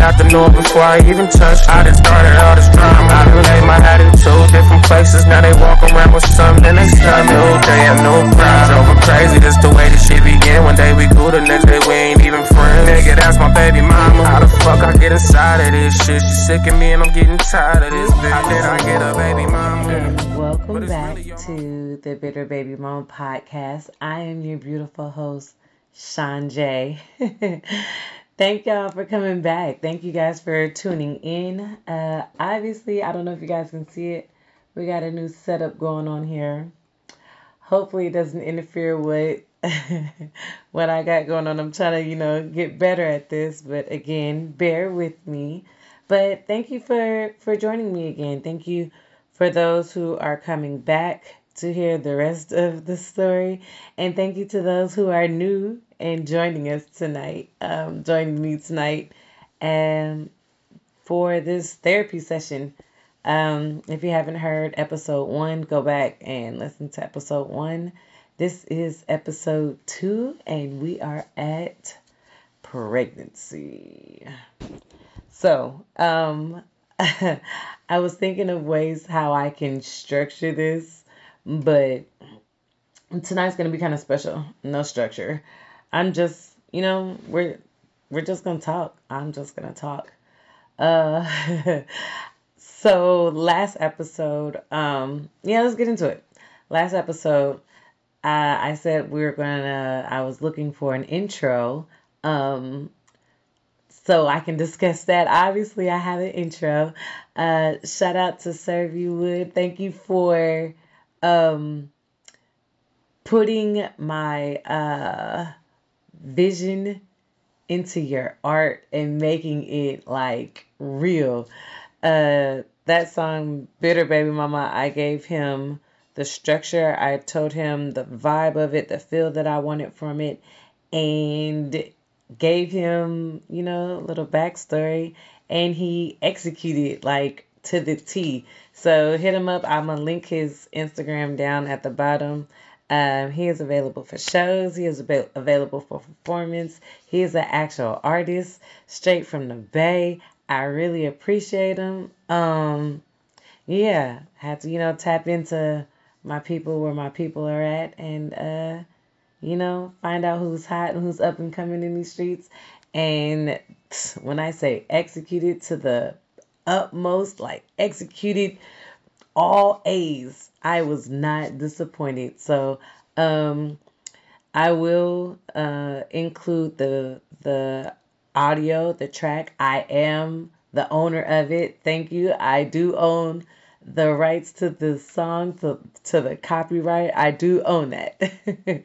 got to know before I even touched. I done started all this drama. I done laid my hat in two different places. Now they walk around with something, they start new day and new pride. Over crazy, this the way this shit begin. One day we cool, the next day we ain't even friends. Nigga, that's my baby mama. How the fuck I get inside of this shit? She sick of me and I'm getting tired of this bitch. How did I get a baby mama? Welcome back really to the Bitter Baby Mom podcast. I am your beautiful host, Sean J. Thank y'all for coming back. Thank you guys for tuning in. Uh, obviously, I don't know if you guys can see it. We got a new setup going on here. Hopefully, it doesn't interfere with what I got going on. I'm trying to, you know, get better at this, but again, bear with me. But thank you for for joining me again. Thank you for those who are coming back to hear the rest of the story, and thank you to those who are new and joining us tonight, um, joining me tonight, and for this therapy session. Um, if you haven't heard episode one, go back and listen to episode one. This is episode two, and we are at pregnancy. So, um, I was thinking of ways how I can structure this, but tonight's gonna be kind of special. No structure. I'm just, you know, we're we're just gonna talk. I'm just gonna talk. Uh, so last episode, um, yeah, let's get into it. Last episode, uh, I said we were gonna. I was looking for an intro, um, so I can discuss that. Obviously, I have an intro. Uh, shout out to Serve You Wood. Thank you for um putting my uh vision into your art and making it like real. Uh that song Bitter Baby Mama, I gave him the structure. I told him the vibe of it, the feel that I wanted from it and gave him, you know, a little backstory and he executed like to the T. So hit him up. I'm gonna link his Instagram down at the bottom. Um, he is available for shows. He is available for performance. He is an actual artist, straight from the Bay. I really appreciate him. Um, yeah, had to you know tap into my people where my people are at, and uh, you know find out who's hot and who's up and coming in these streets. And when I say executed to the utmost, like executed all A's I was not disappointed. So um, I will uh, include the the audio, the track. I am the owner of it. Thank you. I do own the rights to the song to to the copyright. I do own that.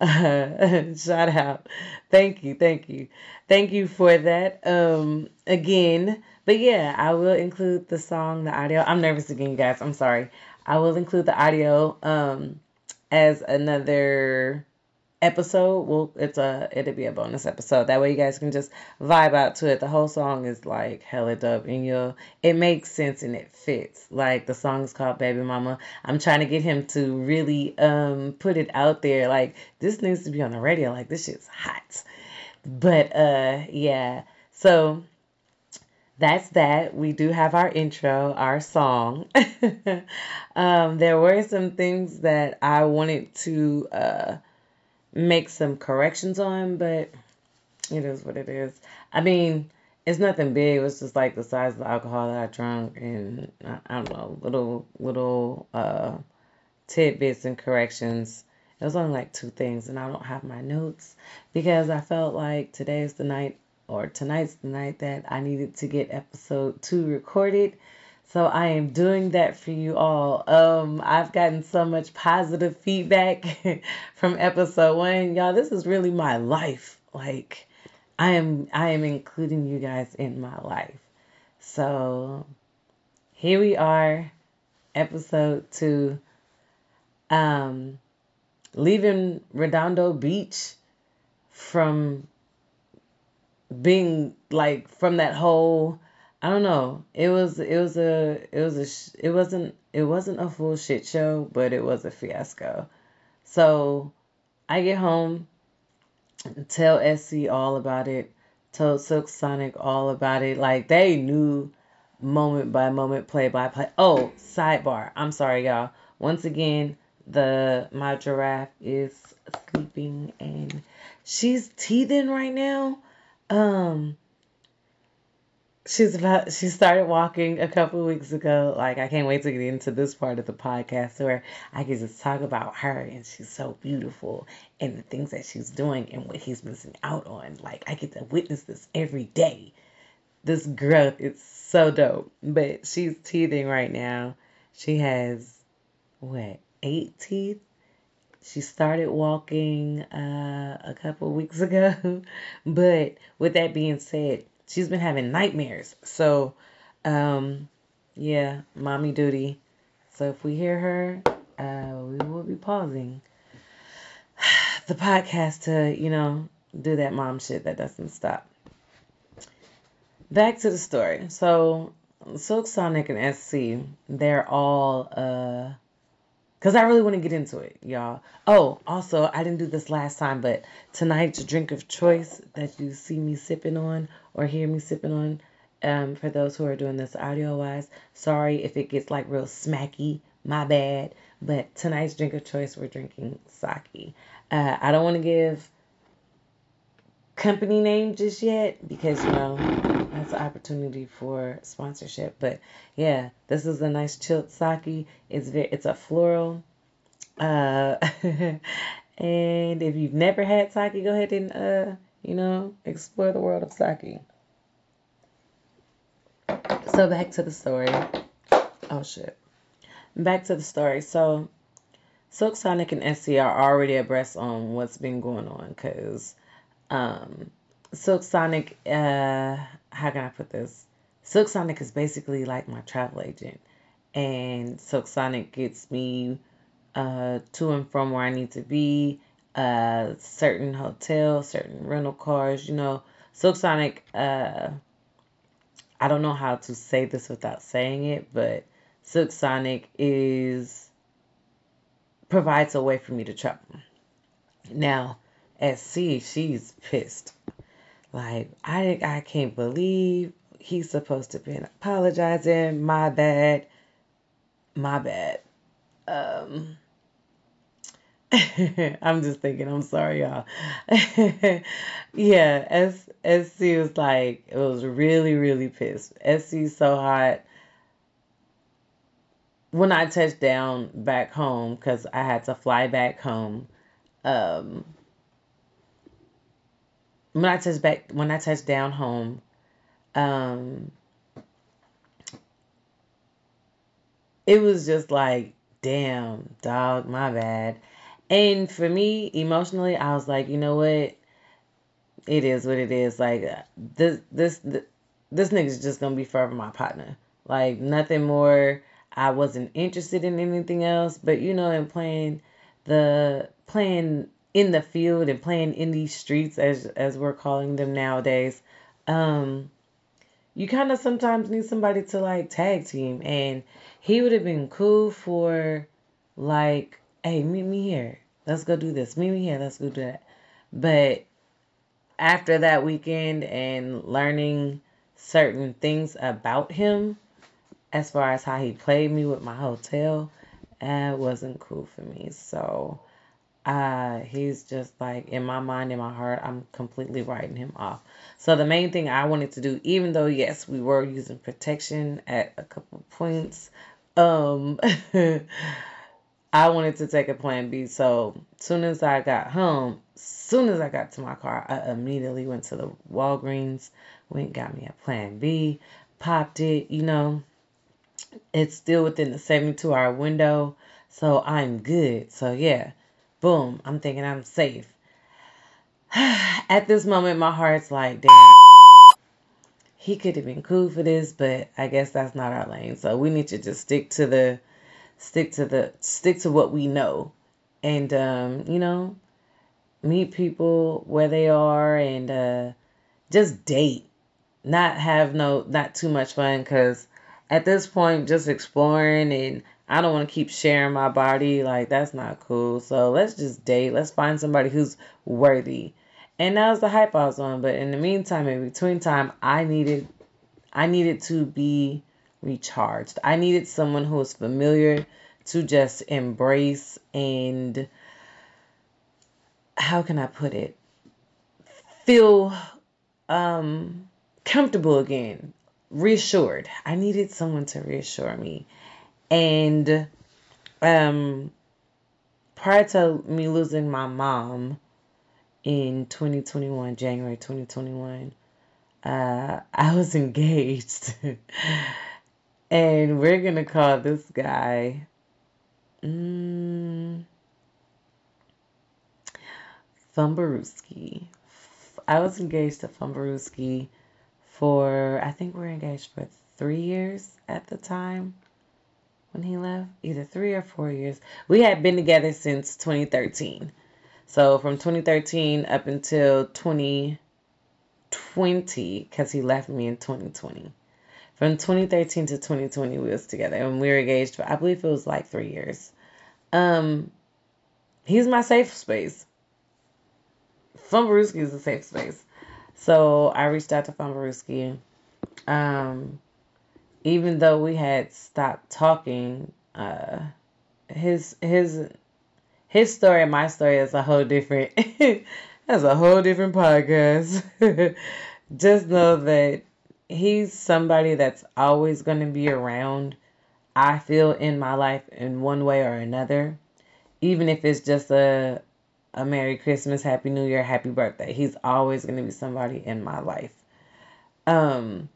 uh, shout out. Thank you. Thank you. Thank you for that. Um again, but yeah, I will include the song, the audio. I'm nervous again, guys. I'm sorry. I will include the audio um as another episode. Well, it's a it'll be a bonus episode. That way you guys can just vibe out to it. The whole song is like hella dope and you'll it makes sense and it fits. Like the song is called Baby Mama. I'm trying to get him to really um put it out there. Like this needs to be on the radio. Like this shit's hot. But uh yeah. So that's that. We do have our intro, our song. um, there were some things that I wanted to uh, make some corrections on, but it is what it is. I mean, it's nothing big. It was just like the size of the alcohol that I drank, and I, I don't know, little little uh, tidbits and corrections. It was only like two things, and I don't have my notes because I felt like today is the night or tonight's the night that I needed to get episode two recorded. So I am doing that for you all. Um, I've gotten so much positive feedback from episode one. Y'all, this is really my life. Like I am I am including you guys in my life. So here we are, episode two. Um leaving Redondo Beach from being like from that whole I don't know. It was it was a it was a it wasn't it wasn't a full shit show, but it was a fiasco. So I get home, tell SC all about it. told Silk Sonic all about it. Like they knew moment by moment, play by play. Oh, sidebar. I'm sorry, y'all. Once again, the my giraffe is sleeping and she's teething right now. Um she's about she started walking a couple weeks ago. Like I can't wait to get into this part of the podcast where I can just talk about her and she's so beautiful and the things that she's doing and what he's missing out on. Like I get to witness this every day. This growth it's so dope. But she's teething right now. She has what eight teeth. She started walking uh, a couple weeks ago. but with that being said, she's been having nightmares. So, um, yeah, mommy duty. So if we hear her, uh, we will be pausing the podcast to, you know, do that mom shit that doesn't stop. Back to the story. So Silk Sonic and SC, they're all uh because I really want to get into it, y'all. Oh, also, I didn't do this last time, but tonight's drink of choice that you see me sipping on or hear me sipping on, um, for those who are doing this audio wise, sorry if it gets like real smacky, my bad. But tonight's drink of choice, we're drinking sake. Uh, I don't want to give company name just yet because, you know, that's an opportunity for sponsorship. But yeah, this is a nice chilled sake. It's very, it's a floral. Uh, and if you've never had sake, go ahead and uh, you know, explore the world of sake. So back to the story. Oh shit. Back to the story. So Silk Sonic and SC are already abreast on what's been going on because um, Silk Sonic, uh, how can I put this? Silk Sonic is basically like my travel agent, and Silk Sonic gets me uh, to and from where I need to be, uh, certain hotels, certain rental cars. You know, Silk Sonic. Uh, I don't know how to say this without saying it, but Silk Sonic is provides a way for me to travel. Now, SC, she's pissed. Like I I can't believe he's supposed to be apologizing. My bad. My bad. Um I'm just thinking, I'm sorry, y'all. yeah, S SC was like, it was really, really pissed. SC so hot. When I touched down back home, because I had to fly back home, um, when I touched back when I touched down home, um it was just like, damn, dog, my bad. And for me, emotionally, I was like, you know what? It is what it is. Like this this this nigga's just gonna be forever my partner. Like nothing more. I wasn't interested in anything else, but you know, in playing the playing in the field and playing in these streets as as we're calling them nowadays um you kind of sometimes need somebody to like tag team. And he would have been cool for like hey meet me here. Let's go do this. Meet me here. Let's go do that. But after that weekend and learning certain things about him as far as how he played me with my hotel that wasn't cool for me. So uh, he's just like in my mind, in my heart, I'm completely writing him off. So the main thing I wanted to do, even though yes, we were using protection at a couple points, um, I wanted to take a plan B. So soon as I got home, soon as I got to my car, I immediately went to the Walgreens, went got me a plan B, popped it. You know, it's still within the 72 hour window, so I'm good. So yeah Boom. I'm thinking I'm safe. At this moment, my heart's like, damn, he could have been cool for this, but I guess that's not our lane. So we need to just stick to the, stick to the, stick to what we know. And, um, you know, meet people where they are and, uh, just date. Not have no, not too much fun because at this point, just exploring and I don't want to keep sharing my body. Like, that's not cool. So let's just date. Let's find somebody who's worthy. And that was the hype I was on. But in the meantime, in between time, I needed I needed to be recharged. I needed someone who was familiar to just embrace and how can I put it? Feel um comfortable again, reassured. I needed someone to reassure me. And um prior to me losing my mom in 2021, January 2021, uh, I was engaged. and we're going to call this guy. Mm, Fumbaruski. I was engaged to Fumbaruski for, I think we are engaged for three years at the time when he left. Either three or four years. We had been together since 2013. So from 2013 up until 2020, because he left me in 2020. From 2013 to 2020, we was together, and we were engaged for I believe it was like three years. Um, he's my safe space. Fumbaruski is a safe space. So I reached out to Fumbaruski. Um, even though we had stopped talking, uh, his his his story and my story is a whole different. that's a whole different podcast. Just know that he's somebody that's always going to be around. I feel in my life in one way or another, even if it's just a a Merry Christmas, Happy New Year, Happy Birthday. He's always going to be somebody in my life. Um,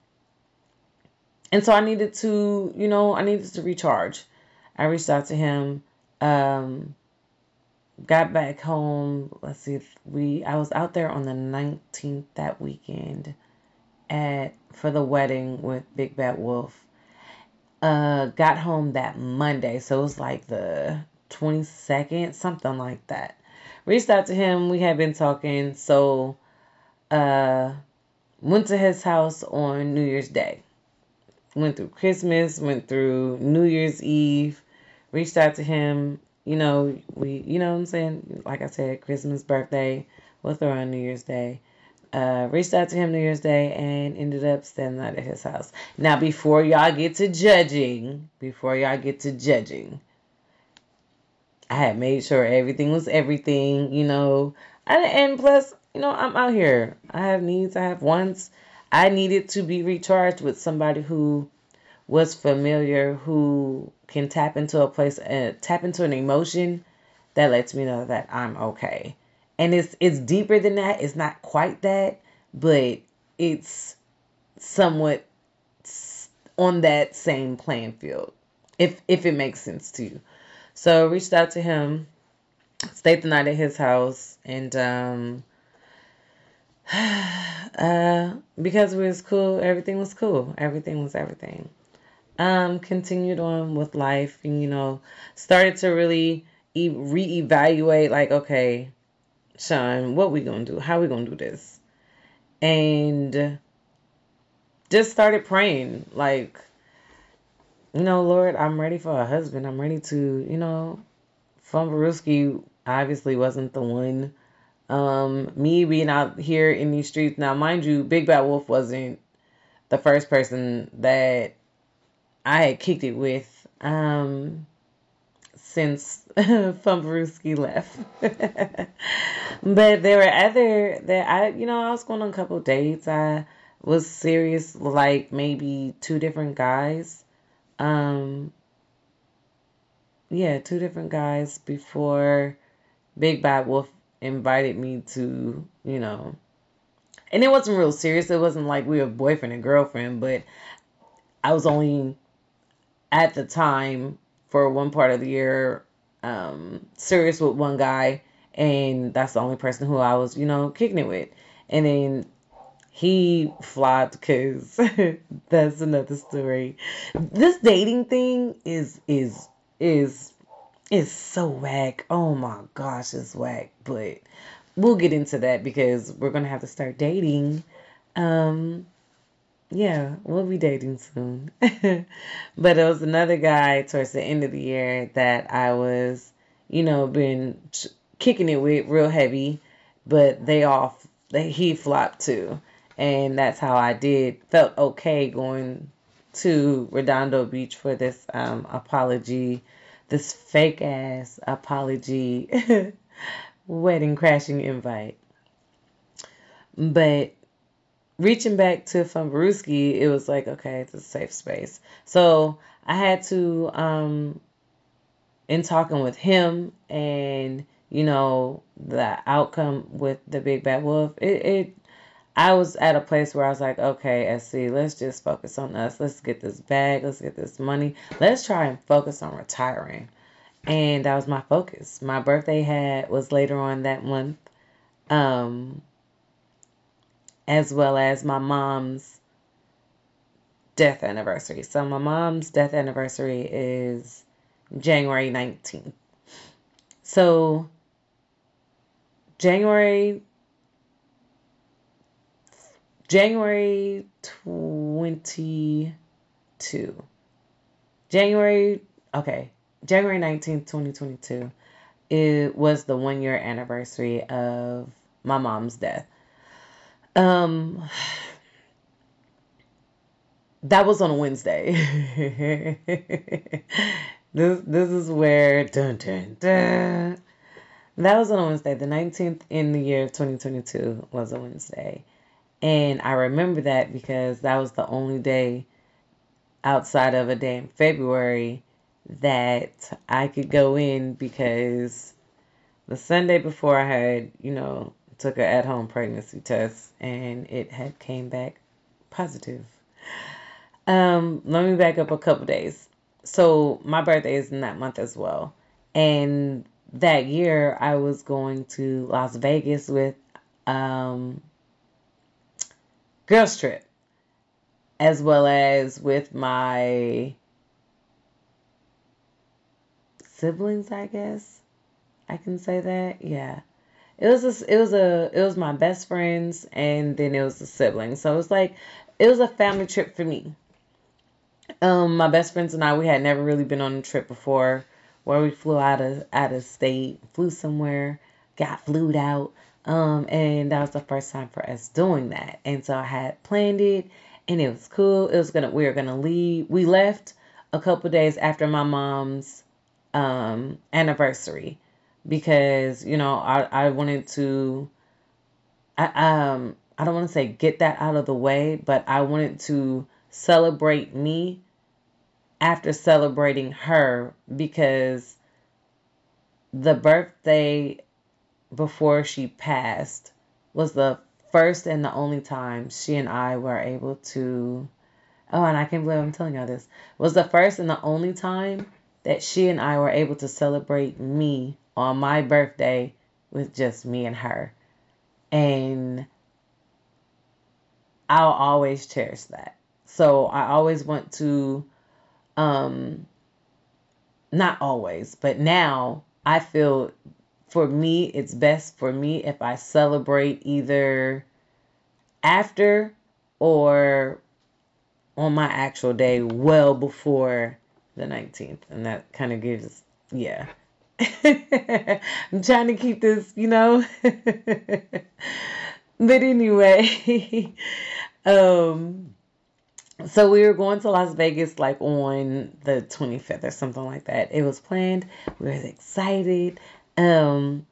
and so I needed to, you know, I needed to recharge. I reached out to him. Um, got back home. Let's see if we. I was out there on the 19th that weekend at for the wedding with Big Bad Wolf. Uh, got home that Monday, so it was like the 22nd, something like that reached out to him. We had been talking, so uh, went to his house on New Year's Day. Went through Christmas, went through New Year's Eve. Reached out to him. You know, we, you know what I'm saying? Like I said, Christmas, birthday. We'll throw on New Year's Day. Uh, reached out to him New Year's Day and ended up standing out at his house. Now, before y'all get to judging, before y'all get to judging, I had made sure everything was everything, you know. And, and plus, you know, I'm out here. I have needs, I have wants. I needed to be recharged with somebody who was familiar, who can tap into a place, uh, tap into an emotion that lets me know that I'm okay. And it's it's deeper than that. It's not quite that, but it's somewhat on that same playing field. If if it makes sense to you. So reached out to him, stayed the night at his house, and um, uh, because we was cool, everything was cool. Everything was everything. Um, continued on with life, and you know, started to really e- reevaluate. Like, okay, Sean, what we gonna do? How we gonna do this? And just started praying, like you know, Lord, I'm ready for a husband. I'm ready to, you know, Fumbaruski obviously wasn't the one. Um, me being out here in these streets now, mind you, Big Bad Wolf wasn't the first person that I had kicked it with um, since Fumbaruski left. but there were other that I, you know, I was going on a couple dates. I was serious, like maybe two different guys. Um, yeah, two different guys before Big Bad Wolf invited me to, you know, and it wasn't real serious. It wasn't like we were boyfriend and girlfriend, but I was only at the time for one part of the year um serious with one guy and that's the only person who I was, you know, kicking it with. And then he flopped because that's another story. This dating thing is is is is so whack. Oh my gosh, it's whack. But we'll get into that because we're gonna have to start dating. Um, yeah, we'll be dating soon. but it was another guy towards the end of the year that I was, you know, been kicking it with real heavy. But they all that he flopped too. And that's how I did felt okay going to Redondo Beach for this um, apology, this fake ass apology wedding crashing invite. But reaching back to Fumbaruski, it was like, okay, it's a safe space. So I had to, um, in talking with him and, you know, the outcome with the big bad wolf, it, it I was at a place where I was like, okay, SC, let's just focus on us. Let's get this bag. Let's get this money. Let's try and focus on retiring. And that was my focus. My birthday had was later on that month. Um, as well as my mom's death anniversary. So my mom's death anniversary is January 19th. So January January 22 January okay, January 19th, 2022 it was the 1 year anniversary of my mom's death. Um, that was on a Wednesday. this this is where dun, dun, dun. that was on a Wednesday. The 19th in the year of 2022 was a Wednesday. And I remember that because that was the only day outside of a day in February that I could go in because the Sunday before I had, you know, took an at-home pregnancy test and it had came back positive. Um, let me back up a couple days. So my birthday is in that month as well. And that year I was going to Las Vegas with um girls trip as well as with my siblings, I guess. I can say that. Yeah it was a, it was a it was my best friends and then it was the siblings. So it was like it was a family trip for me. Um, my best friends and I we had never really been on a trip before where we flew out of out of state, flew somewhere, got flued out. Um, and that was the first time for us doing that. And so I had planned it and it was cool. It was gonna we were gonna leave. We left a couple days after my mom's um anniversary because you know I I wanted to I um I don't want to say get that out of the way, but I wanted to celebrate me after celebrating her because the birthday before she passed was the first and the only time she and I were able to oh and I can't believe I'm telling y'all this was the first and the only time that she and I were able to celebrate me on my birthday with just me and her. And I'll always cherish that. So I always want to um not always, but now I feel for me it's best for me if I celebrate either after or on my actual day well before the 19th and that kind of gives yeah I'm trying to keep this, you know. but anyway, um so we were going to Las Vegas like on the 25th or something like that. It was planned. We were excited. Um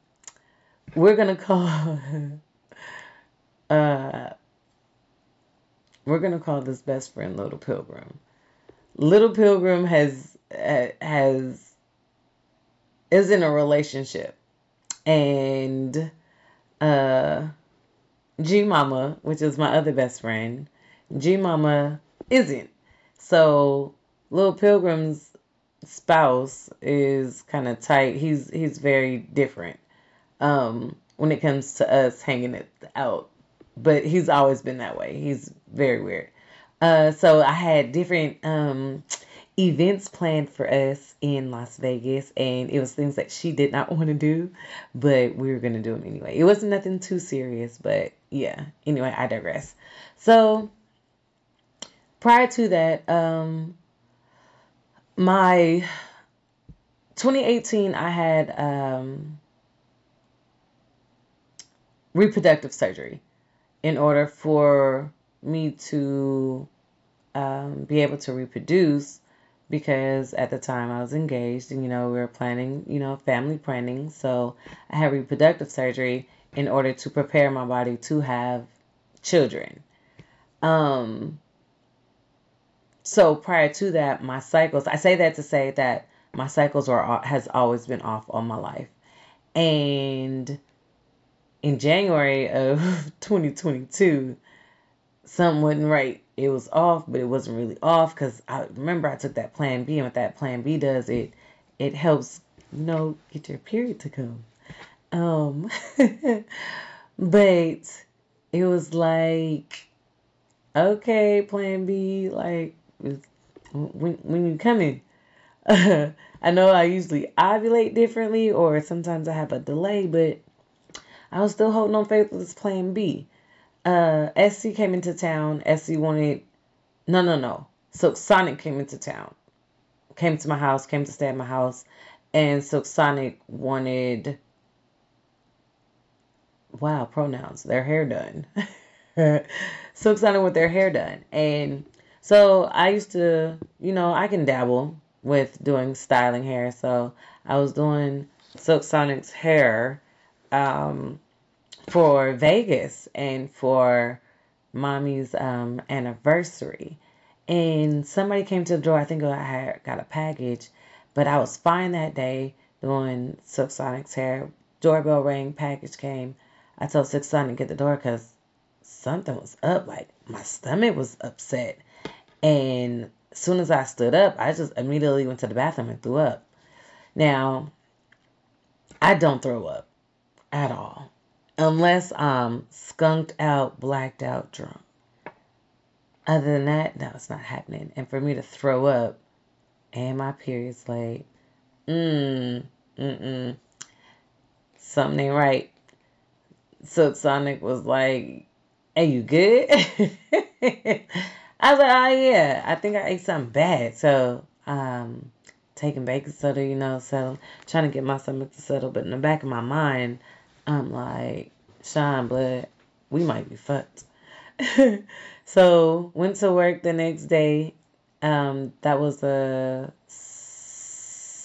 we're to call uh we're to call this best friend Little Pilgrim. Little Pilgrim has uh, has is in a relationship and uh G Mama, which is my other best friend, G Mama isn't. So Little Pilgrim's spouse is kind of tight. He's he's very different um when it comes to us hanging it out. But he's always been that way. He's very weird. Uh so I had different um events planned for us in Las Vegas, and it was things that she did not want to do, but we were to do them anyway. It wasn't nothing too serious, but yeah. Anyway, I digress. So, prior to that, um, my 2018, I had um, reproductive surgery. in order for me to um, be able to reproduce because at the time I was engaged and you know we were planning you know family planning so I had reproductive surgery in order to prepare my body to have children um so prior to that my cycles I say that to say that my cycles are has always been off all my life and in January of 2022 something wasn't right it was off, but it wasn't really off because I remember I took that Plan B, and what that Plan B does, it it helps you know get your period to come. Um, but it was like, okay, Plan B, like when when you coming. I know I usually ovulate differently, or sometimes I have a delay, but I was still holding on faith with this Plan B uh, SC came into town. SC wanted, no, no, no. Silk Sonic came into town, came to my house, came to stay at my house, and Silk Sonic wanted, wow, pronouns, their hair done. Silk Sonic with their hair done, and so I used to, you know, I can dabble with doing styling hair. So I was doing Silk Sonic's hair. Um, for Vegas and for mommy's um, anniversary. And somebody came to the door. I think I had got a package, but I was fine that day doing Silk Sonic's hair. Doorbell rang, package came. I told Silk Sonic to get the door because something was up. Like my stomach was upset. And as soon as I stood up, I just immediately went to the bathroom and threw up. Now, I don't throw up at all unless I'm skunked out, blacked out, drunk. Other than that, no, it's not happening. And for me to throw up and my period's late, mm, mm-mm, something ain't right. Silk Sonic was like, "Are you good?" I was like, "Oh yeah, I think I ate something bad." So, um, taking baking soda, you know, settle, trying to get my stomach to settle. But in the back of my mind, I'm like, Sean, blood, we might be fucked. so went to work the next day. Um, that was a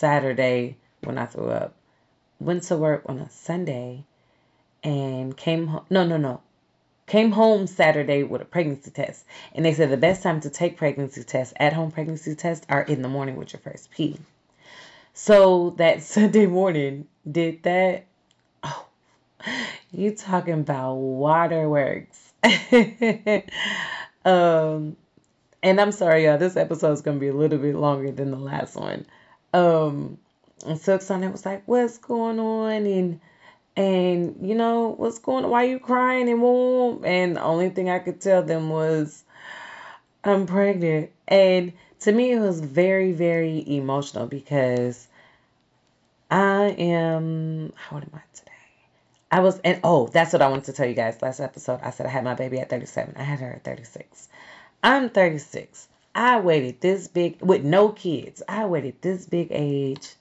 Saturday when I threw up. Went to work on a Sunday and came home. No, no, no. Came home Saturday with a pregnancy test. And they said the best time to take pregnancy tests, at home pregnancy tests, are in the morning with your first pee. So that Sunday morning, did that Oh, you talking about waterworks. um and I'm sorry, y'all, this episode is gonna be a little bit longer than the last one. Um and Silk Sonic was like, What's going on? And and you know, what's going on? Why you crying and warm? And the only thing I could tell them was I'm pregnant. And to me it was very, very emotional because I am how old am I today? I was, and oh, that's what I wanted to tell you guys. Last episode, I said I had my baby at 37. I had her at 36. I'm 36. I waited this big, with no kids, I waited this big age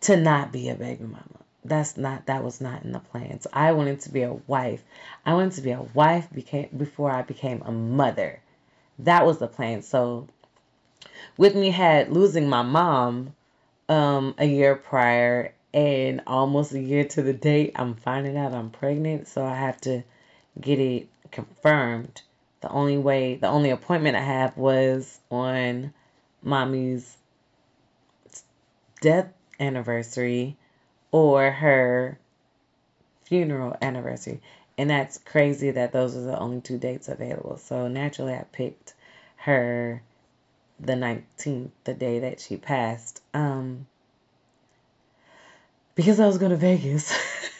to not be a baby mama. That's not, that was not in the plans. I wanted to be a wife. I wanted to be a wife became, before I became a mother. That was the plan. So, with me had losing my mom um, a year prior and almost a year to the date, I'm finding out I'm pregnant, so I have to get it confirmed. The only way, the only appointment I have was on mommy's death anniversary or her funeral anniversary. And that's crazy that those are the only two dates available. So naturally, I picked her the 19th, the day that she passed. Um, because I was going to Vegas.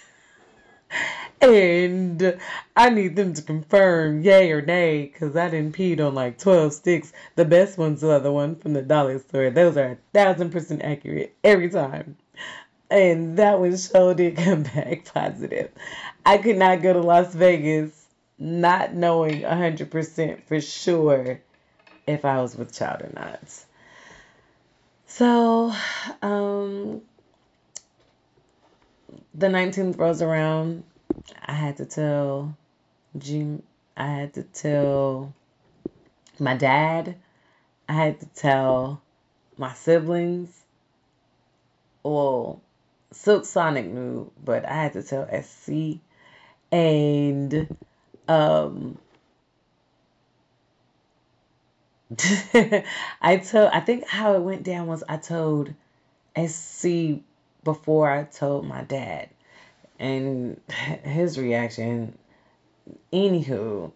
and I need them to confirm yay or nay because I didn't peed on like 12 sticks. The best ones are the one from the dollar store. Those are a thousand percent accurate every time. And that one showed it come back positive. I could not go to Las Vegas not knowing 100% for sure if I was with child or not. So, um, the 19th rolls around. I had to tell Jim. I had to tell my dad. I had to tell my siblings. Well, Silk Sonic knew, but I had to tell SC. And um I told I think how it went down was I told SC before I told my dad. And his reaction anywho,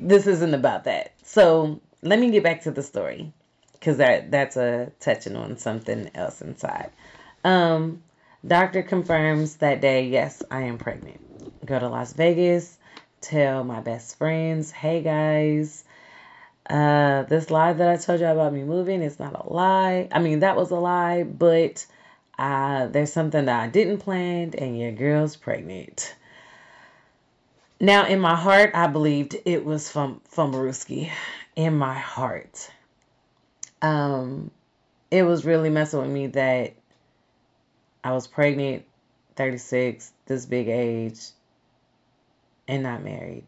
this isn't about that. So let me get back to the story because that that's a touching on something else inside. Um, doctor confirms that day, yes, I am pregnant. Go to Las Vegas, tell my best friends, hey guys, uh, this lie that I told you about me moving is not a lie. I mean, that was a lie, but uh, there's something that I didn't plan, and your girl's pregnant. Now, in my heart, I believed it was from Maruski. In my heart, um, it was really messing with me that I was pregnant, 36, this big age, and not married.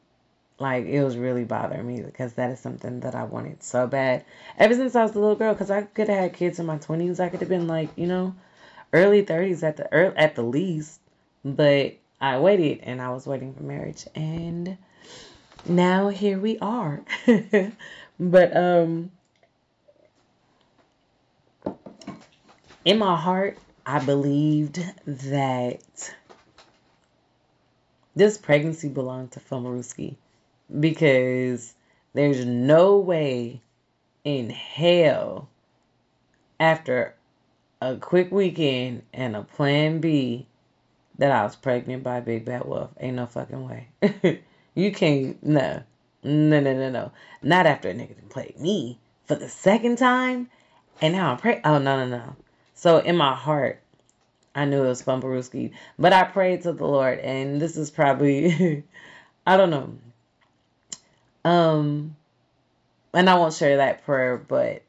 Like it was really bothering me because that is something that I wanted so bad ever since I was a little girl. Because I could have had kids in my twenties. I could have been like you know, early thirties at the early, at the least. But I waited and I was waiting for marriage and now here we are. but um in my heart I believed that this pregnancy belonged to Fumbaruski because there's no way in hell after a quick weekend and a plan B that I was pregnant by Big Bad Wolf. Ain't no fucking way. you can't, no. No, no, no, no. Not after a nigga played me for the second time. And now I'm pregnant. Oh, no, no, no. So in my heart, I knew it was Fumbaruski. But I prayed to the Lord. And this is probably, I don't know. Um, and I won't share that prayer, but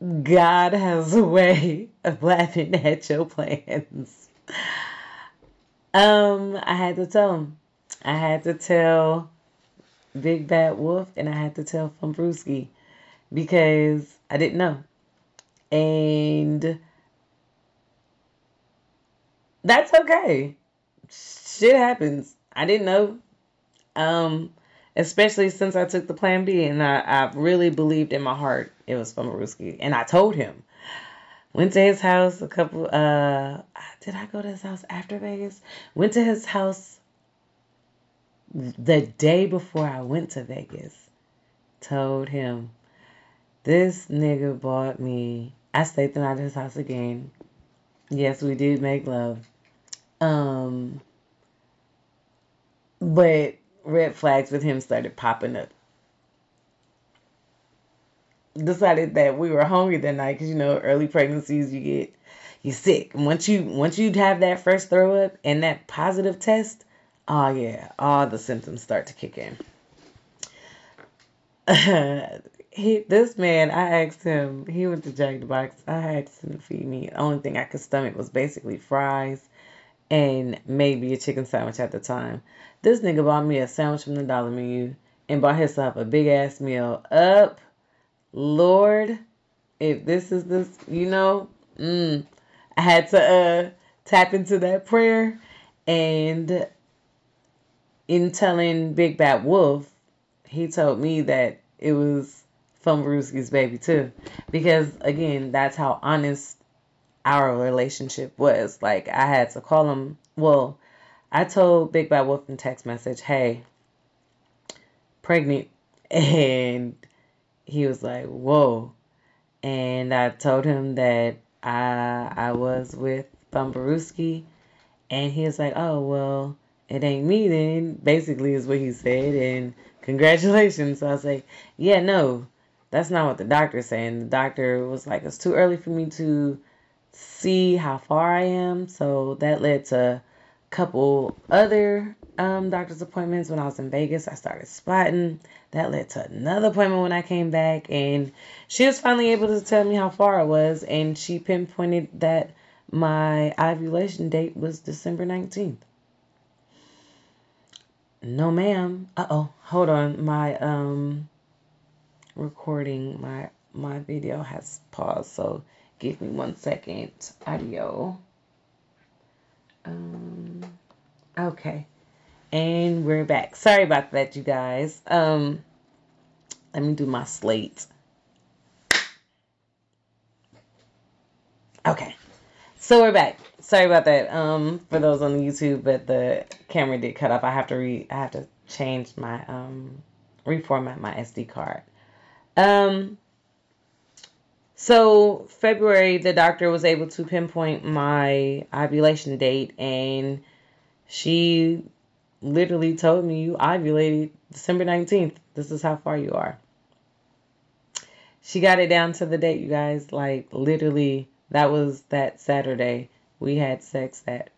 God has a way of laughing at your plans. Um, I had to tell him. I had to tell Big Bad Wolf and I had to tell Fumbaruski because I didn't know. And that's okay. Shit happens. I didn't know. Um, especially since I took the plan B and I, I really believed in my heart it was Fumbaruski. And I told him. Went to his house a couple uh did I go to his house after Vegas? Went to his house the day before I went to Vegas. Told him this nigga bought me I stayed the night at his house again. Yes, we did make love. Um but red flags with him started popping up. Decided that we were hungry that night because you know early pregnancies you get you sick. once you once you have that first throw up and that positive test, oh yeah, all the symptoms start to kick in. he this man, I asked him. He went to Jack the Box. I asked him to feed me. The only thing I could stomach was basically fries and maybe a chicken sandwich at the time. This nigga bought me a sandwich from the dollar menu and bought himself a big ass meal. Up, Lord, if this is this, you know, mm, I had to uh, tap into that prayer and in telling Big Bad Wolf, he told me that it was Fumbaruski's baby too. Because again, that's how honest our relationship was. Like I had to call him. Well, I told Big Bad Wolf in text message, "Hey, pregnant," and he was like, "Whoa," and I told him that I I was with Fumbaruski, and he was like, "Oh well." It ain't me then, basically is what he said, and congratulations. So I was like, yeah, no, that's not what the doctor's saying. The doctor was like, it's too early for me to see how far I am. So that led to a couple other um, doctor's appointments when I was in Vegas. I started spotting. That led to another appointment when I came back, and she was finally able to tell me how far I was, and she pinpointed that my ovulation date was December 19th. No, ma'am. Uh oh. Hold on. My um recording, my my video has paused, so give me one second. Audio. Um okay. And we're back. Sorry about that, you guys. Um let me do my slate. Okay. So we're back. Sorry about that. Um, for those on the YouTube, but the camera did cut off. I have to re I have to change my um reformat my SD card. Um so February the doctor was able to pinpoint my ovulation date and she literally told me you ovulated December 19th. This is how far you are. She got it down to the date, you guys. Like literally that was that Saturday. We had sex that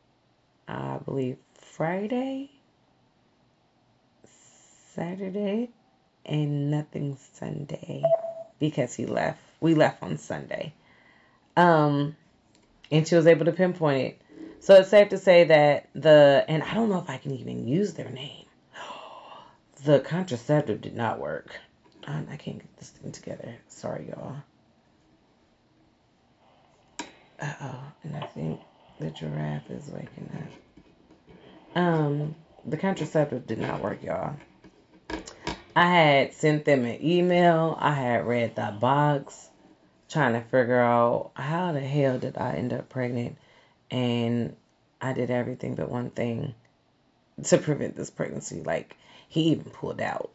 I believe Friday, Saturday, and nothing Sunday because he left. We left on Sunday. Um, and she was able to pinpoint it. So it's safe to say that the, and I don't know if I can even use their name. The contraceptive did not work. I, I can't get this thing together. Sorry, y'all. Uh oh, and I think the giraffe is waking up. Um, the contraceptive did not work, y'all. I had sent them an email. I had read the box, trying to figure out how the hell did I end up pregnant, and I did everything but one thing to prevent this pregnancy. Like he even pulled out.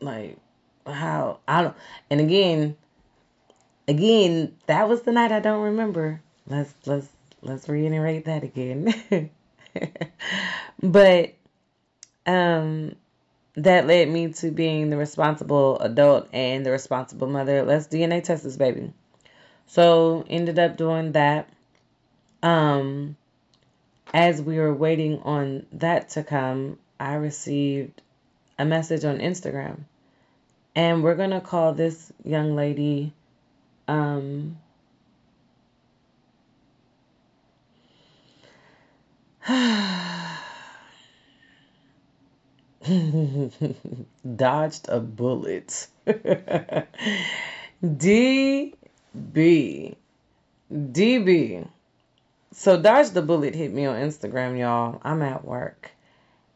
Like how I don't. And again, again, that was the night I don't remember. Let's let's let's reiterate that again. but um that led me to being the responsible adult and the responsible mother. Let's DNA test this baby. So ended up doing that. Um as we were waiting on that to come, I received a message on Instagram. And we're gonna call this young lady um, dodged a bullet. DB. DB. So Dodge the Bullet hit me on Instagram, y'all. I'm at work.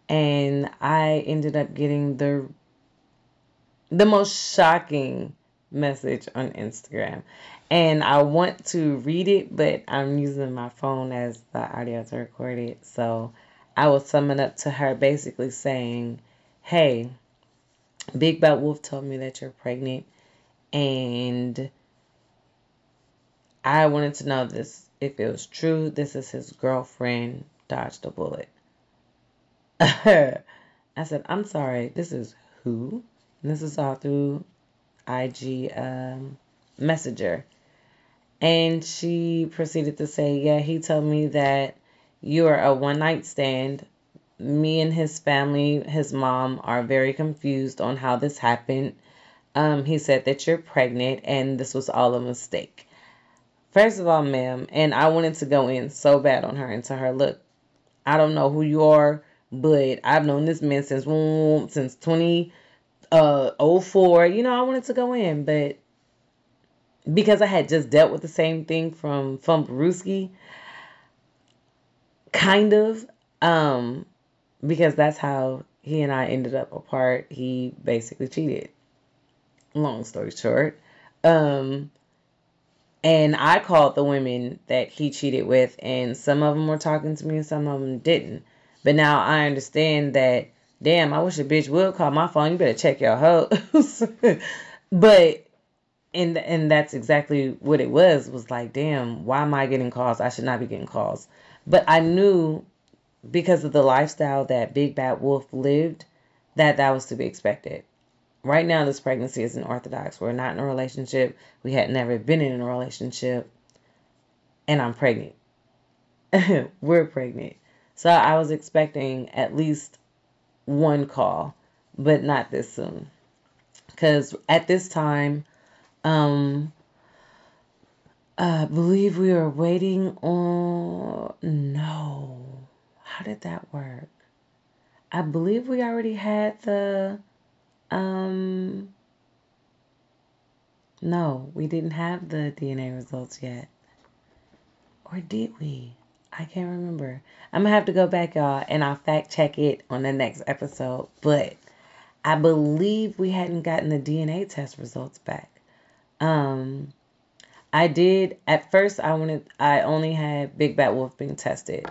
And I ended up getting the the most shocking message on Instagram. And I want to read it, but I'm using my phone as the audio to record it. So I will sum it up to her basically saying, Hey, Big Bad Wolf told me that you're pregnant and I wanted to know this if it was true. This is his girlfriend dodged a bullet. I said, I'm sorry, this is who? And this is all through IG um, Messenger. And she proceeded to say, Yeah, he told me that you are a one night stand. Me and his family, his mom, are very confused on how this happened. Um, he said that you're pregnant and this was all a mistake. First of all, ma'am, and I wanted to go in so bad on her and tell her, look, I don't know who you are, but I've known this man since since 20 uh 04 you know i wanted to go in but because i had just dealt with the same thing from Fumbaruski, kind of um because that's how he and i ended up apart he basically cheated long story short um and i called the women that he cheated with and some of them were talking to me and some of them didn't but now i understand that damn, I wish a bitch would call my phone. You better check your hoes. but and and that's exactly what it was. Was like, damn, why am I getting calls? I should not be getting calls. But I knew because of the lifestyle that Big Bad Wolf lived that that was to be expected. Right now, this pregnancy isn't orthodox. We're not in a relationship. We had never been in a relationship, and I'm pregnant. We're pregnant. So I was expecting at least one call, but not this soon. Because at this time, um, I believe we were waiting on. No. How did that work? I believe we already had the. Um. No, we didn't have the DNA results yet. Or did we? I can't remember. I'm gonna have to go back, y'all, and I'll fact check it on the next episode. But I believe we hadn't gotten the DNA test results back. Um, I did at first. I wanted. I only had Big Bad Wolf being tested,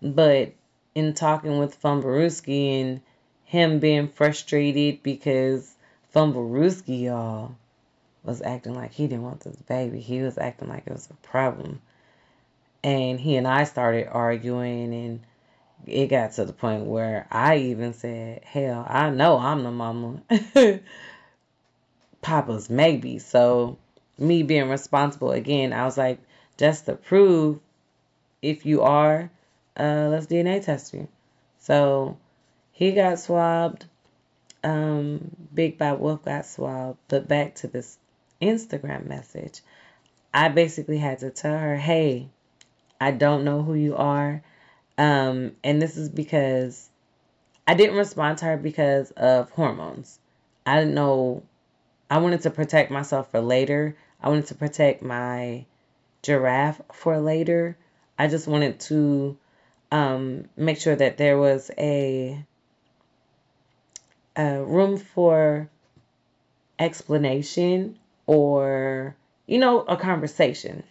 but in talking with Fumbaruski and him being frustrated because Fumbaruski, y'all, was acting like he didn't want this baby. He was acting like it was a problem. And he and I started arguing, and it got to the point where I even said, Hell, I know I'm the mama. Papa's maybe. So, me being responsible again, I was like, just to prove if you are, uh, let's DNA test you. So, he got swabbed. Um, Big Bad Wolf got swabbed. But back to this Instagram message, I basically had to tell her, hey, I don't know who you are. Um, and this is because I didn't respond to her because of hormones. I didn't know. I wanted to protect myself for later. I wanted to protect my giraffe for later. I just wanted to um, make sure that there was a, a room for explanation or, you know, a conversation.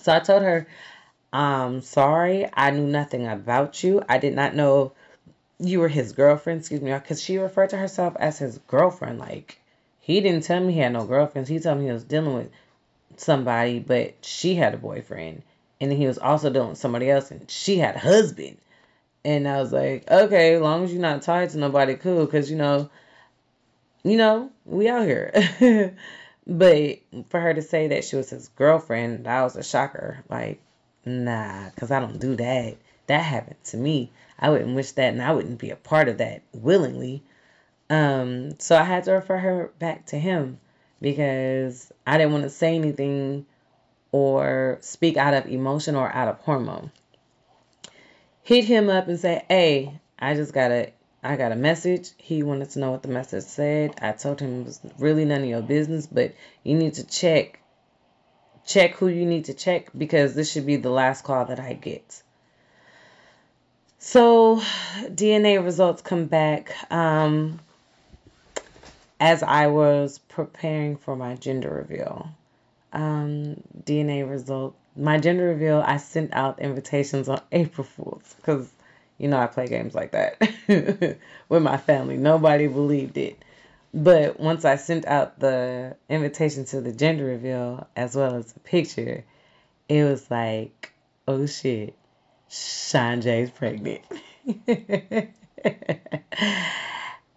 So I told her, I'm sorry, I knew nothing about you. I did not know you were his girlfriend, excuse me, because she referred to herself as his girlfriend. Like, he didn't tell me he had no girlfriends. He told me he was dealing with somebody, but she had a boyfriend. And then he was also dealing with somebody else, and she had a husband. And I was like, okay, as long as you're not tied to nobody, cool, because, you know, you know, we out here. but for her to say that she was his girlfriend, that was a shocker. Like, nah, because I don't do that. That happened to me. I wouldn't wish that, and I wouldn't be a part of that willingly. Um, so I had to refer her back to him because I didn't want to say anything or speak out of emotion or out of hormone. Hit him up and say, "Hey, I just got a I got a message. He wanted to know what the message said. I told him it was really none of your business, but you need to check check who you need to check because this should be the last call that I get. So, DNA results come back um, as I was preparing for my gender reveal. Um, DNA result, my gender reveal, I sent out invitations on April Fools because, you know, I play games like that with my family. Nobody believed it. But once I sent out the invitation to the gender reveal as well as the picture, it was like, oh shit, Sean Jay's pregnant.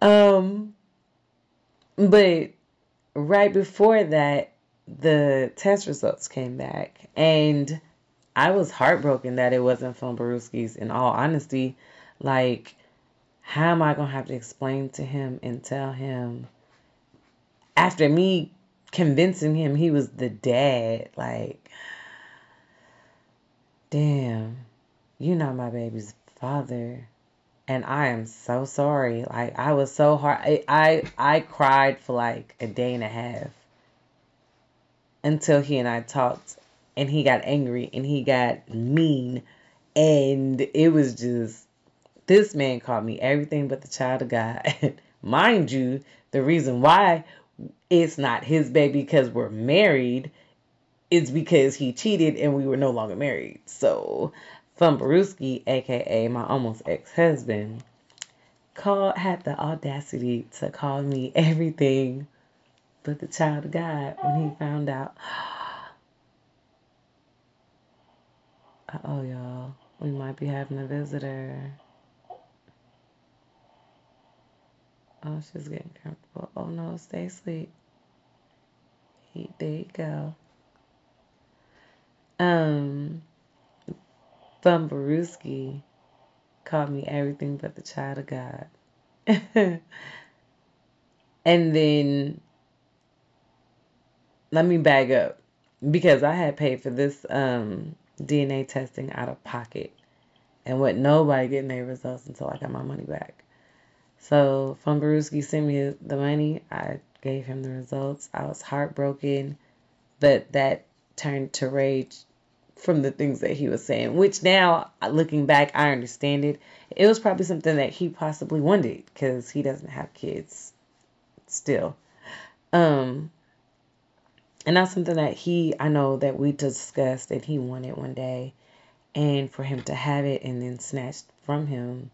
um, but right before that, the test results came back, and I was heartbroken that it wasn't Fumbaruski's. In all honesty, like how am I to have to explain to him and tell him after me convincing him he was the dad? Like, damn, you're not my baby's father. And I am so sorry. Like I was so hard. I, I I cried for like a day and a half until he and I talked and he got angry and he got mean and it was just this man called me everything but the child of God. Mind you, the reason why it's not his baby because we're married is because he cheated and we were no longer married. So, Fumbaruski, aka my almost ex husband, called had the audacity to call me everything but the child of God when he found out. oh, y'all, we might be having a visitor. Oh, she's getting comfortable. Oh no, stay asleep. He, there you go. Um, Fumbaruski called me everything but the child of God. and then let me bag up. because I had paid for this um, DNA testing out of pocket and with nobody getting their results until I got my money back. So Fumbaruski sent me the money. I gave him the results. I was heartbroken, but that turned to rage from the things that he was saying, which now looking back, I understand it. It was probably something that he possibly wanted because he doesn't have kids still. Um, and that's something that he, I know that we discussed that he wanted one day. And for him to have it and then snatched from him,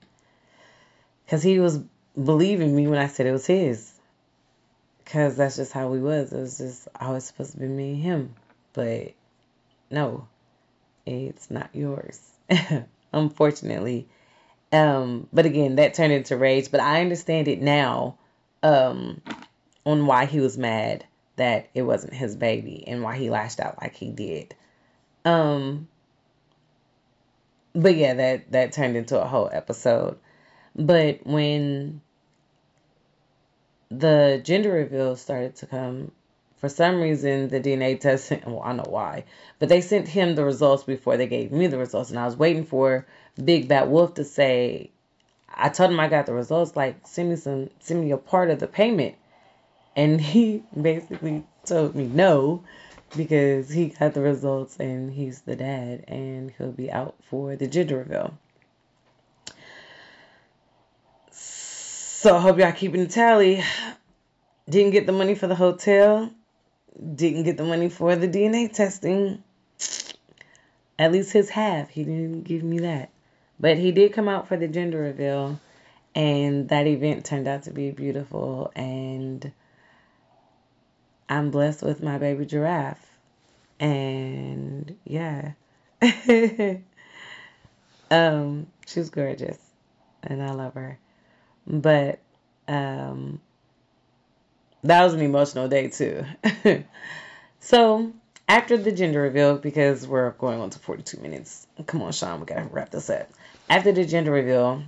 because he was believing me when I said it was his. Because that's just how we was. It was just always supposed to be me and him. But no, it's not yours. Unfortunately. Um, but again, that turned into rage. But I understand it now um, on why he was mad that it wasn't his baby and why he lashed out like he did. Um, but yeah, that that turned into a whole episode. But when the gender reveal started to come, for some reason the DNA testing, well, I don't know why, but they sent him the results before they gave me the results. And I was waiting for Big Bad Wolf to say, I told him I got the results, like, send me some, send me a part of the payment. And he basically told me no because he got the results and he's the dad and he'll be out for the gender reveal. So I hope y'all keeping the tally. Didn't get the money for the hotel. Didn't get the money for the DNA testing. At least his half. He didn't give me that. But he did come out for the gender reveal. And that event turned out to be beautiful. And I'm blessed with my baby giraffe. And yeah. um, she's gorgeous. And I love her. But um, that was an emotional day too. so after the gender reveal, because we're going on to 42 minutes, come on, Sean, we gotta wrap this up. After the gender reveal,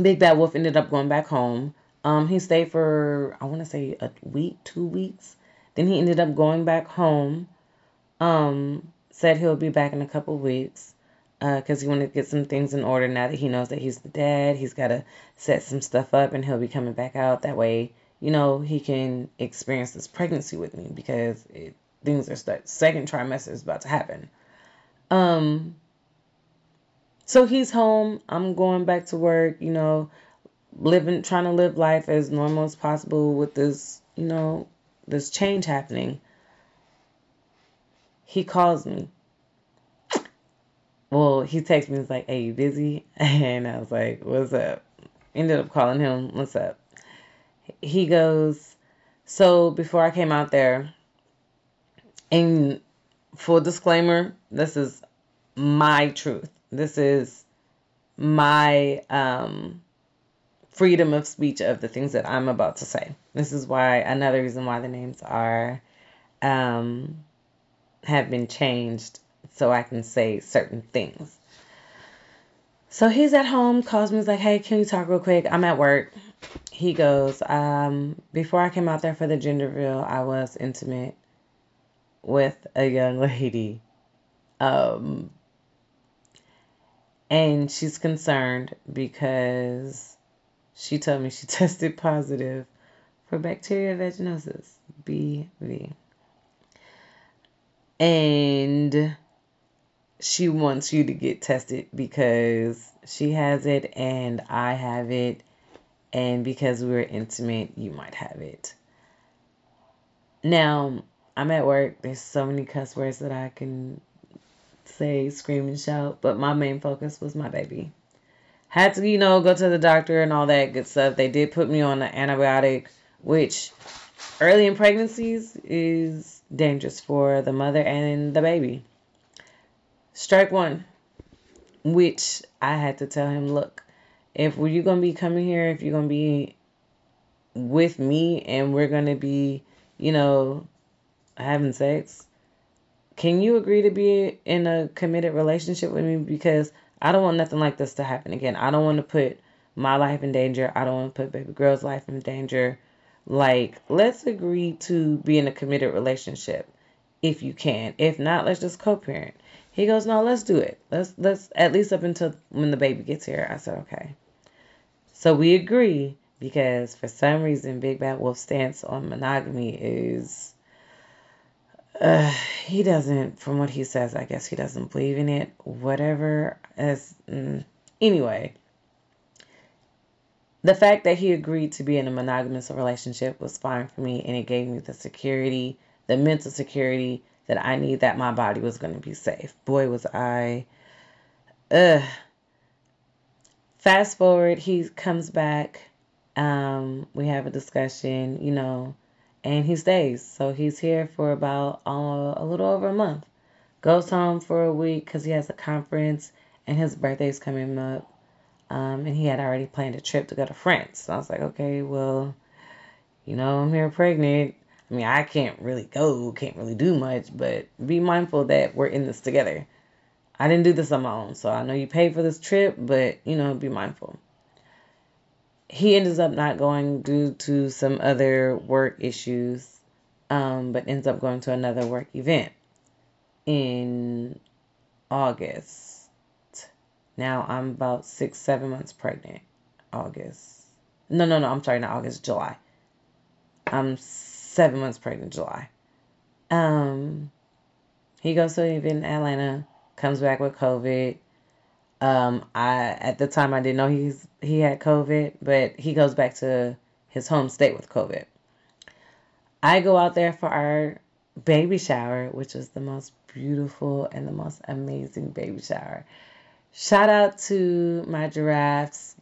Big Bad Wolf ended up going back home. Um, he stayed for I want to say a week, two weeks. Then he ended up going back home. Um, said he'll be back in a couple weeks because uh, he wanted to get some things in order now that he knows that he's the dad. He's got to set some stuff up and he'll be coming back out. That way, you know, he can experience this pregnancy with me because it, things are start, second trimester is about to happen. Um, so he's home. I'm going back to work, you know, living, trying to live life as normal as possible with this, you know, this change happening. He calls me well, he texts me, he's like, hey, you busy? And I was like, what's up? Ended up calling him, what's up? He goes, so before I came out there, and full disclaimer, this is my truth. This is my um, freedom of speech of the things that I'm about to say. This is why another reason why the names are um, have been changed so I can say certain things. So he's at home, calls me, he's like, hey, can you talk real quick? I'm at work. He goes, um, before I came out there for the gender reveal, I was intimate with a young lady. Um, and she's concerned because she told me she tested positive for bacteria vaginosis, BV. And she wants you to get tested because she has it and I have it. And because we're intimate, you might have it. Now, I'm at work. There's so many cuss words that I can say, scream, and shout. But my main focus was my baby. Had to, you know, go to the doctor and all that good stuff. They did put me on an antibiotic, which early in pregnancies is dangerous for the mother and the baby. Strike one, which I had to tell him, look, if you're to be coming here, if you're to be with me and we're to be, you know, having sex, can you agree to be in a committed relationship with me? Because I don't want nothing like this to happen again. I don't want to put my life in danger. I don't want to put baby girl's life in danger. Like, let's agree to be in a committed relationship. if you can. If not, let's just co-parent. He goes, no, let's do it. Let's let's at least up until when the baby gets here. I said, okay. So we agree because for some reason Big Bad Wolf's stance on monogamy is uh, he doesn't from what he says I guess he doesn't believe in it whatever as mm, anyway the fact that he agreed to be in a monogamous relationship was fine for me and it gave me the security the mental security that I need that my body was going to be safe boy was I uh fast forward he comes back um, we have a discussion, you know, and he stays. So he's here for about uh, a little over a month. Goes home for a week because he has a conference and his birthday's coming up. Um, and he had already planned a trip to go to France. So I was like, okay, well, you know, I'm here pregnant. I mean, I can't really go, can't really do much, but be mindful that we're in this together. I didn't do this on my own, so I know you paid for this trip, but you know, be mindful he ends up not going due to some other work issues, um, but ends up going to another work event in August. Now I'm about six, seven months pregnant. August. No, no, no. I'm sorry, not August, July. I'm seven months pregnant, July. Um, he goes to an event in Atlanta, comes back with COVID. Um, I at the time I didn't know he's he had COVID, but he goes back to his home state with COVID. I go out there for our baby shower, which was the most beautiful and the most amazing baby shower. Shout out to my giraffe's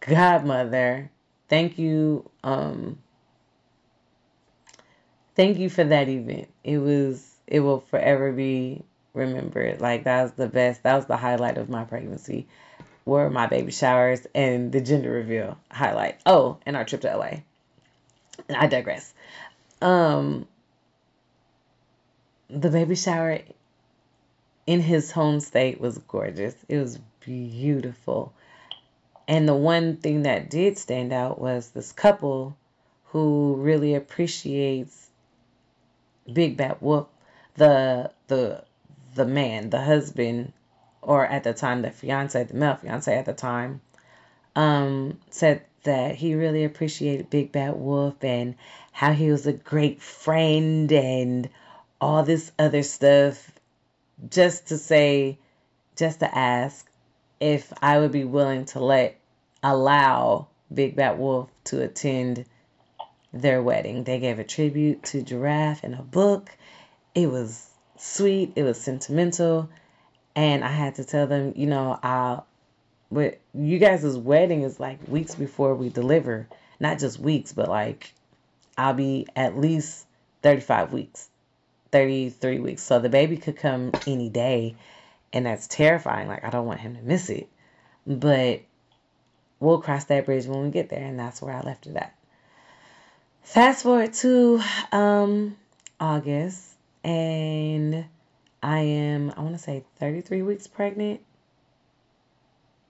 godmother. Thank you. Um, thank you for that event. It was it will forever be remembered. Like that was the best. That was the highlight of my pregnancy. Were my baby showers and the gender reveal highlight. Oh, and our trip to LA. And I digress. Um the baby shower in his home state was gorgeous. It was beautiful. And the one thing that did stand out was this couple who really appreciates Big Bad Wolf, the the the man, the husband, or at the time the fiance, the male fiance at the time, um, said that he really appreciated Big Bad Wolf and how he was a great friend and all this other stuff. Just to say, just to ask if I would be willing to let allow Big Bad Wolf to attend their wedding. They gave a tribute to Giraffe in a book. It was sweet, it was sentimental, and I had to tell them, you know, I'll but you guys' wedding is like weeks before we deliver. Not just weeks, but like I'll be at least 35 weeks, 33 weeks. So the baby could come any day, and that's terrifying. Like, I don't want him to miss it. But we'll cross that bridge when we get there, and that's where I left it at. Fast forward to um, August and I am, I want to say 33 weeks pregnant.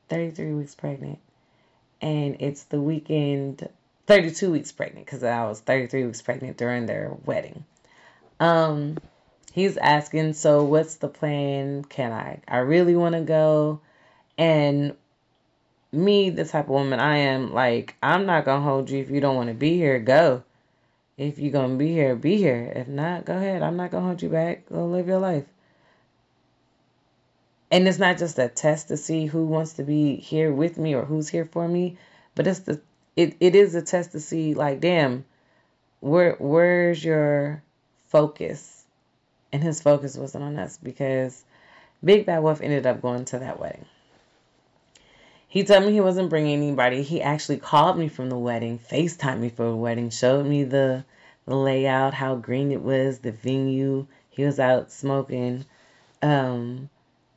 33 weeks pregnant. And it's the weekend, 32 weeks pregnant, because I was 33 weeks pregnant during their wedding. Um, he's asking, so what's the plan? Can I, I really want to go. And me, the type of woman I am, like, I'm not going to hold you if you don't want to be here, go. If you're going to be here, be here. If not, go ahead. I'm not going to hold you back. Go live your life. And it's not just a test to see who wants to be here with me or who's here for me, but it's the it, it is a test to see like damn where where's your focus and his focus wasn't on us because big bad wolf ended up going to that wedding he told me he wasn't bringing anybody. He actually called me from the wedding, FaceTimed me for the wedding, showed me the, the layout, how green it was, the venue. He was out smoking. Um,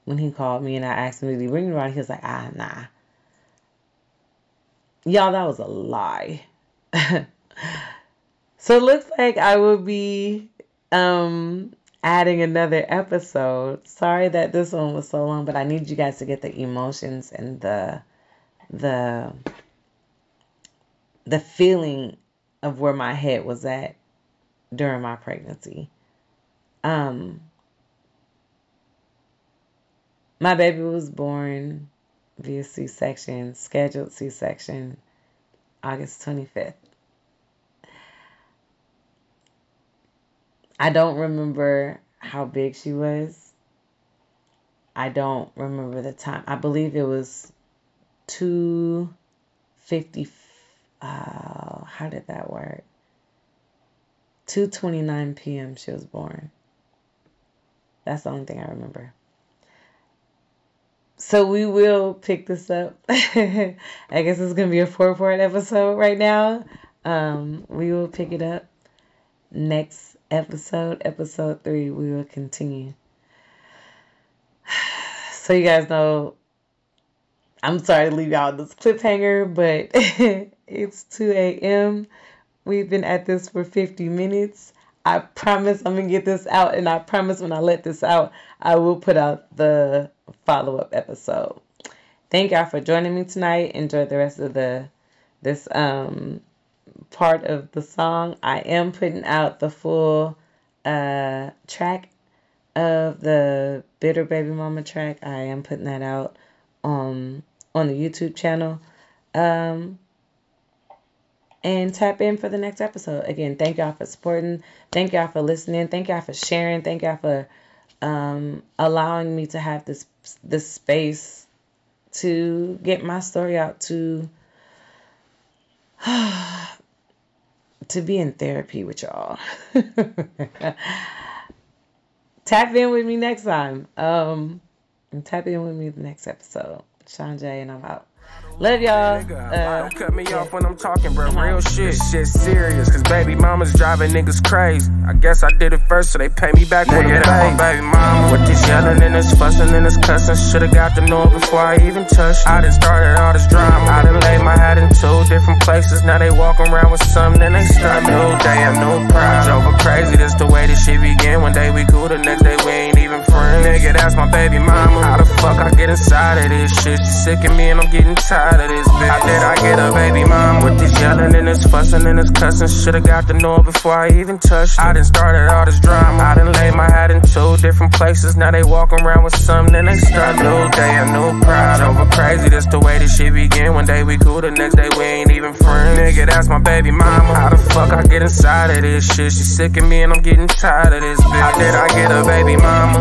when he called me and I asked him, did he bring anybody? He was like, ah, nah. Y'all, that was a lie. so it looks like I will be um adding another episode. Sorry that this one was so long, but I need you guys to get the emotions and the the the feeling of where my head was at during my pregnancy. Um, my baby was born via C section, scheduled C section, August 25th. I don't remember how big she was. I don't remember the time. I believe it was 250 uh, how did that work? 2:29 p.m. she was born. That's the only thing I remember. So we will pick this up. I guess it's gonna be a four-part episode right now. Um, we will pick it up next episode, episode three. We will continue. So you guys know, I'm sorry to leave y'all this cliffhanger, but it's 2 a.m. We've been at this for 50 minutes. I promise I'm gonna get this out, and I promise when I let this out, I will put out the follow up episode. Thank y'all for joining me tonight. Enjoy the rest of the this um part of the song. I am putting out the full uh track of the Bitter Baby Mama track. I am putting that out um on the YouTube channel. Um and tap in for the next episode. Again, thank y'all for supporting. Thank y'all for listening. Thank y'all for sharing. Thank y'all for um, allowing me to have this this space to get my story out to to be in therapy with y'all. tap in with me next time. Um, and tap in with me the next episode. Sean J, and I'm out. Love y'all. Uh, Don't cut me off when I'm talking, bro. Real shit. This Shit serious. Cause baby mama's driving niggas crazy. I guess I did it first, so they pay me back when I'm my baby mama. With this yelling and this fussing and this cussing. Should've got to know it before I even touched. I done started all this drama. I done laid my hat in two different places. Now they walk around with something and they start new day, a new pride. Over crazy, that's the way this shit begin. One day we cool, the next day we ain't even friends. Nigga, that's my baby mama. How the fuck I get inside of this shit? She sick of me and I'm getting tired of this bitch. How did I get a baby mom with this yelling and this fussing and this cussing? Should've got to know before I even touched. I done started all this drama. I done laid my hat in two different places. Now they walk around with something and they start new day, a new pride. Over crazy, that's the way this shit begin. One day we cool, the next day we ain't even friends. Nigga, that's my baby mama. How the fuck I get inside of this shit? She sick of me and I'm getting tired of this bitch. How did I get a baby mama?